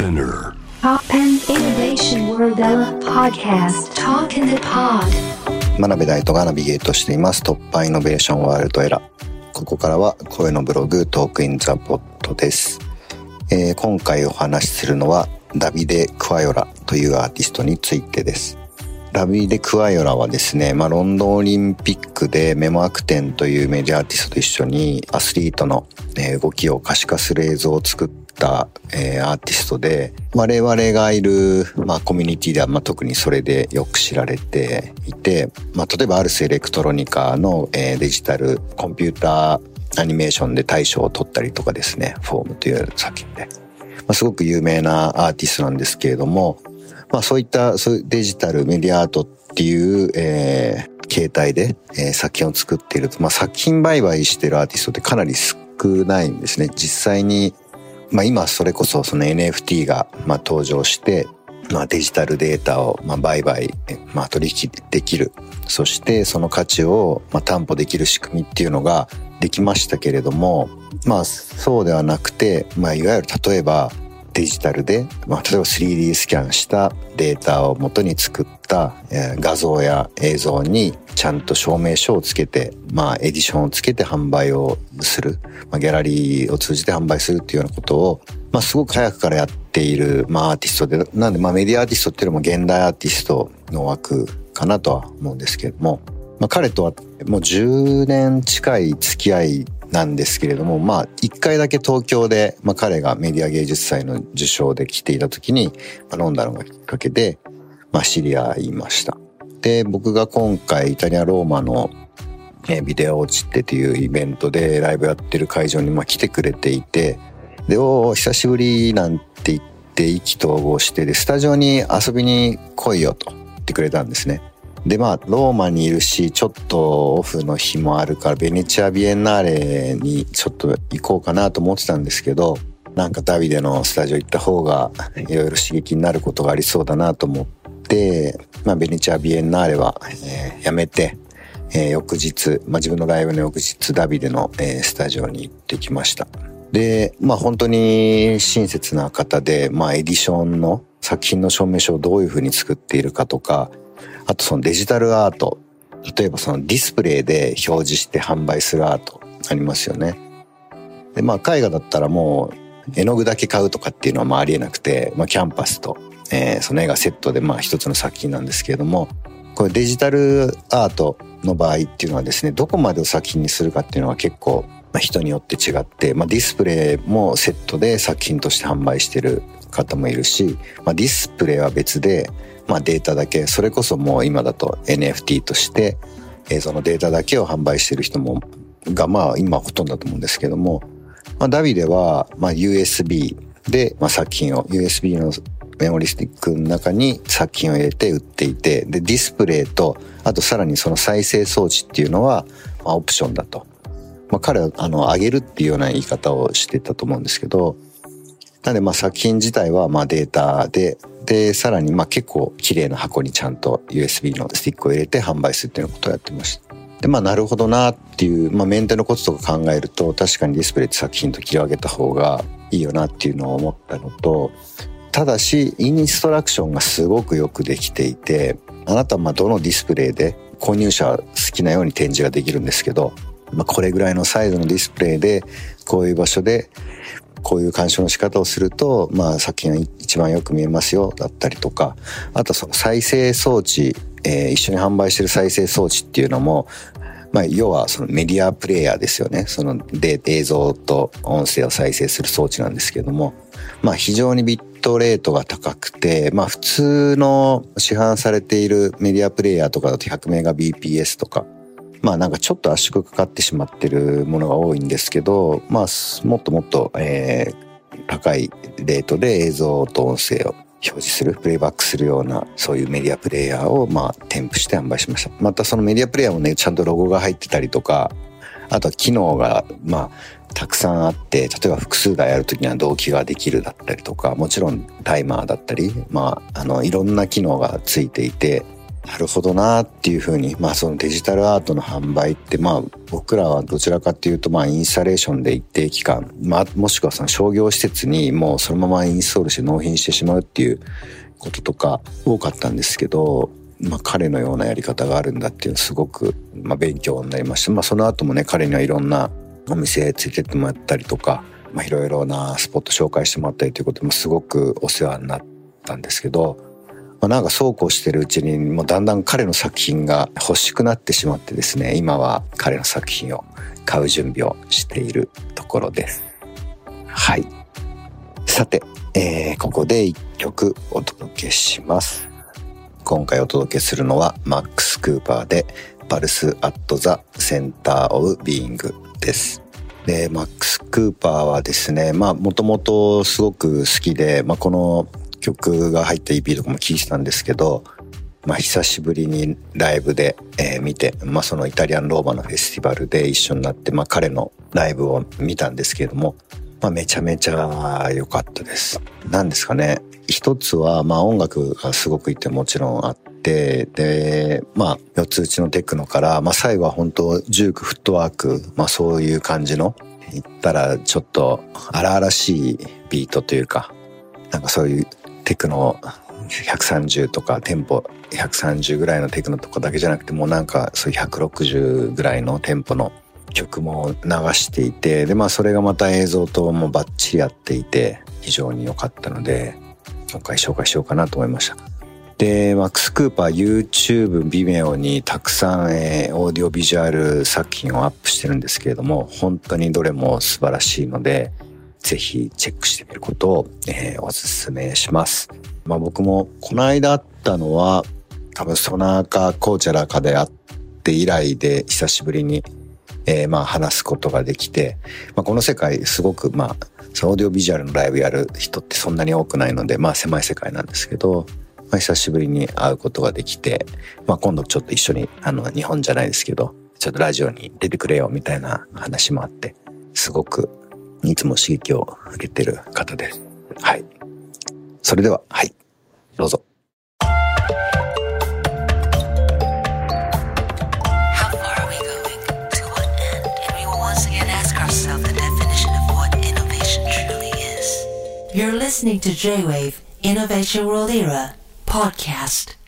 Spinear. TOPPAN Innovation World Podcast. Talk in the Pod. 真鍋大度がナビゲートしています。 TOPPAN Innovation World ERA。ここからは声のブログトークインザポットです、えー今回お話しするのはダビデ・クワヨラというアーティストについてです。ダビデ・クワヨラはですね、まあ、ロンドンオリンピックでメモアクテンというメディアアーティストと一緒にアスリートのえー動きを可視化する映像を作った、えーアーティストで、我々がいる、まあ、コミュニティでは、まあ、特にそれでよく知られていて、まあ、例えばアルスエレクトロニカの、えーデジタルコンピューターアニメーションで大賞を取ったりとかですね、フォームという作品で。まあ、すごく有名なアーティストなんですけれども、まあそういったそういうデジタルメディアアートっていう、えー形態で、えー作品を作っていると、まあ作品売買してるアーティストってかなり少ないんですね。実際に、まあ今それこそその NFT がまあ登場して、まあデジタルデータをまあ売買、まあ取引できる。そしてその価値をまあ担保できる仕組みっていうのができましたけれども、まあそうではなくて、まあいわゆる例えばデジタルで、まあ、例えば 3D スキャンしたデータを元に作った、画像や映像にちゃんと証明書をつけて、まあ、エディションをつけて販売をする、まあ、ギャラリーを通じて販売するっていうようなことを、まあ、すごく早くからやっている、まあ、アーティストで、なんで、まあ、メディアアーティストっていうのも現代アーティストの枠かなとは思うんですけれども、まあ、彼とはもう10年近い付き合いなんですけれども、まあ、一回だけ東京で、まあ、彼がメディア芸術祭の受賞で来ていた時に、まあ、飲んだのがきっかけで、まあ、知り合いました。で、僕が今回イタリア・ローマのえビデオ落ちてっていうイベントでライブやってる会場にまあ来てくれていて、で、お久しぶりなんて言って意気投合して、で、スタジオに遊びに来いよと言ってくれたんですね。で、まあ、ローマにいるし、ちょっとオフの日もあるから、ベネチア・ビエンナーレにちょっと行こうかなと思ってたんですけど、なんかダビデのスタジオ行った方がいろいろ刺激になることがありそうだなと思って、まあ、ベネチア・ビエンナーレは、えーやめて、えー翌日、まあ、自分のライブの翌日ダビデの、えースタジオに行ってきました。で、まあ本当に親切な方で、まあエディションの作品の証明書をどういうふうに作っているかとか、あとそのデジタルアート、例えばそのディスプレイで表示して販売するアートありますよね。で、まあ絵画だったらもう絵の具だけ買うとかっていうのはまあありえなくて、まあキャンパスと、えーその絵がセットでまあ一つの作品なんですけれども、これデジタルアートの場合っていうのはですね、どこまでを作品にするかっていうのは結構まあ人によって違って、まあ、ディスプレイもセットで作品として販売してる方もいるし、まあ、ディスプレイは別で、まあ、データだけ、それこそもう今だと NFT として映像のデータだけを販売してる人も、がまあ今ほとんどだと思うんですけども、まあ、ダビデはまあ USB でまあ作品を USB のメモリスティックの中に作品を入れて売っていてでディスプレイとあとさらにその再生装置っていうのはまあオプションだと。まあ、彼はあの上げるっていうような言い方をしてたと思うんですけどなんでまあ作品自体はまあデータででさらにまあ結構綺麗な箱にちゃんと USB のスティックを入れて販売するっていうようなことをやってました。でまあなるほどなっていう、まあ、メンテのこととか考えると確かにディスプレイって作品と切り分けた方がいいよなっていうのを思ったのとただしインストラクションがすごくよくできていてあなたはまあどのディスプレイで購入者は好きなように展示ができるんですけど、まあ、これぐらいのサイズのディスプレイでこういう場所でこういう鑑賞の仕方をすると、まあ、作品が一番よく見えますよだったりとかあとその再生装置、えー一緒に販売してる再生装置っていうのもまあ、要はそのメディアプレイヤーですよね。そので映像と音声を再生する装置なんですけども、まあ非常にビットレートが高くて、まあ普通の市販されているメディアプレイヤーとかだと100メガ BPS とか、まあなんかちょっと圧縮かかってしまってるものが多いんですけど、まあもっともっと、えー高いレートで映像と音声を表示する、プレイバックするような、そういうメディアプレイヤーを、まあ、添付して販売しました。またそのメディアプレイヤーもね、ちゃんとロゴが入ってたりとか、あとは機能が、まあ、たくさんあって、例えば複数台やるときには同期ができるだったりとか、もちろんタイマーだったり、まあ、あの、いろんな機能がついていて、なるほどなっていうふうに、まあそのデジタルアートの販売って、まあ僕らはどちらかっていうと、まあインスタレーションで一定期間、まあもしくはその商業施設にもうそのままインストールして納品してしまうっていうこととか多かったんですけど、まあ彼のようなやり方があるんだっていうのすごく、まあ勉強になりました。まあその後もね、彼にはいろんなお店ついてってもらったりとか、まあいろいろなスポット紹介してもらったりということもすごくお世話になったんですけど、まあ、なんかそうこうしてるうちにもうだんだん彼の作品が欲しくなってしまってですね今は彼の作品を買う準備をしているところです。はい。さて、えー、ここで一曲お届けします。今回お届けするのはマックス・クーパーで Pulse at the Centre of Being です。でマックス・クーパーはですねまあもともとすごく好きで、まあ、この曲が入った EP とかも聴いてたんですけど、まあ、久しぶりにライブで、えー、見て、まあ、そのイタリアのローマのフェスティバルで一緒になって、まあ、彼のライブを見たんですけれども、まあ、めちゃめちゃ良かったです。なんですかね。一つは、まあ、音楽がすごくいてもちろんあって、で、まあ、四つ打ちのテクノから、まあ、最後は本当ジュークフットワーク、まあ、そういう感じの、言ったらちょっと荒々しいビートというか、なんかそういうテクノ130とかテンポ130ぐらいのテクノとかだけじゃなくてもうなんかそういう160ぐらいのテンポの曲も流していてでまあそれがまた映像ともバッチリ合っていて非常に良かったので今回紹介しようかなと思いました。で、マックス・クーパー YouTube、Vimeo にたくさん、えー、オーディオビジュアル作品をアップしてるんですけれども、本当にどれも素晴らしいので、ぜひチェックしてみることを、えー、お勧めします。まあ僕もこの間会ったのは多分ソナーかコーチャラかで会って以来で久しぶりに、えー、まあ話すことができて、まあ、この世界すごくまあオーディオビジュアルのライブやる人ってそんなに多くないのでまあ狭い世界なんですけど、まあ、久しぶりに会うことができて、まあ、今度ちょっと一緒にあの日本じゃないですけどちょっとラジオに出てくれよみたいな話もあってすごくいつも刺激を受けてる方です。はい。それでは、はい。どうぞ。You're listening to J-Wave Innovation World Era podcast.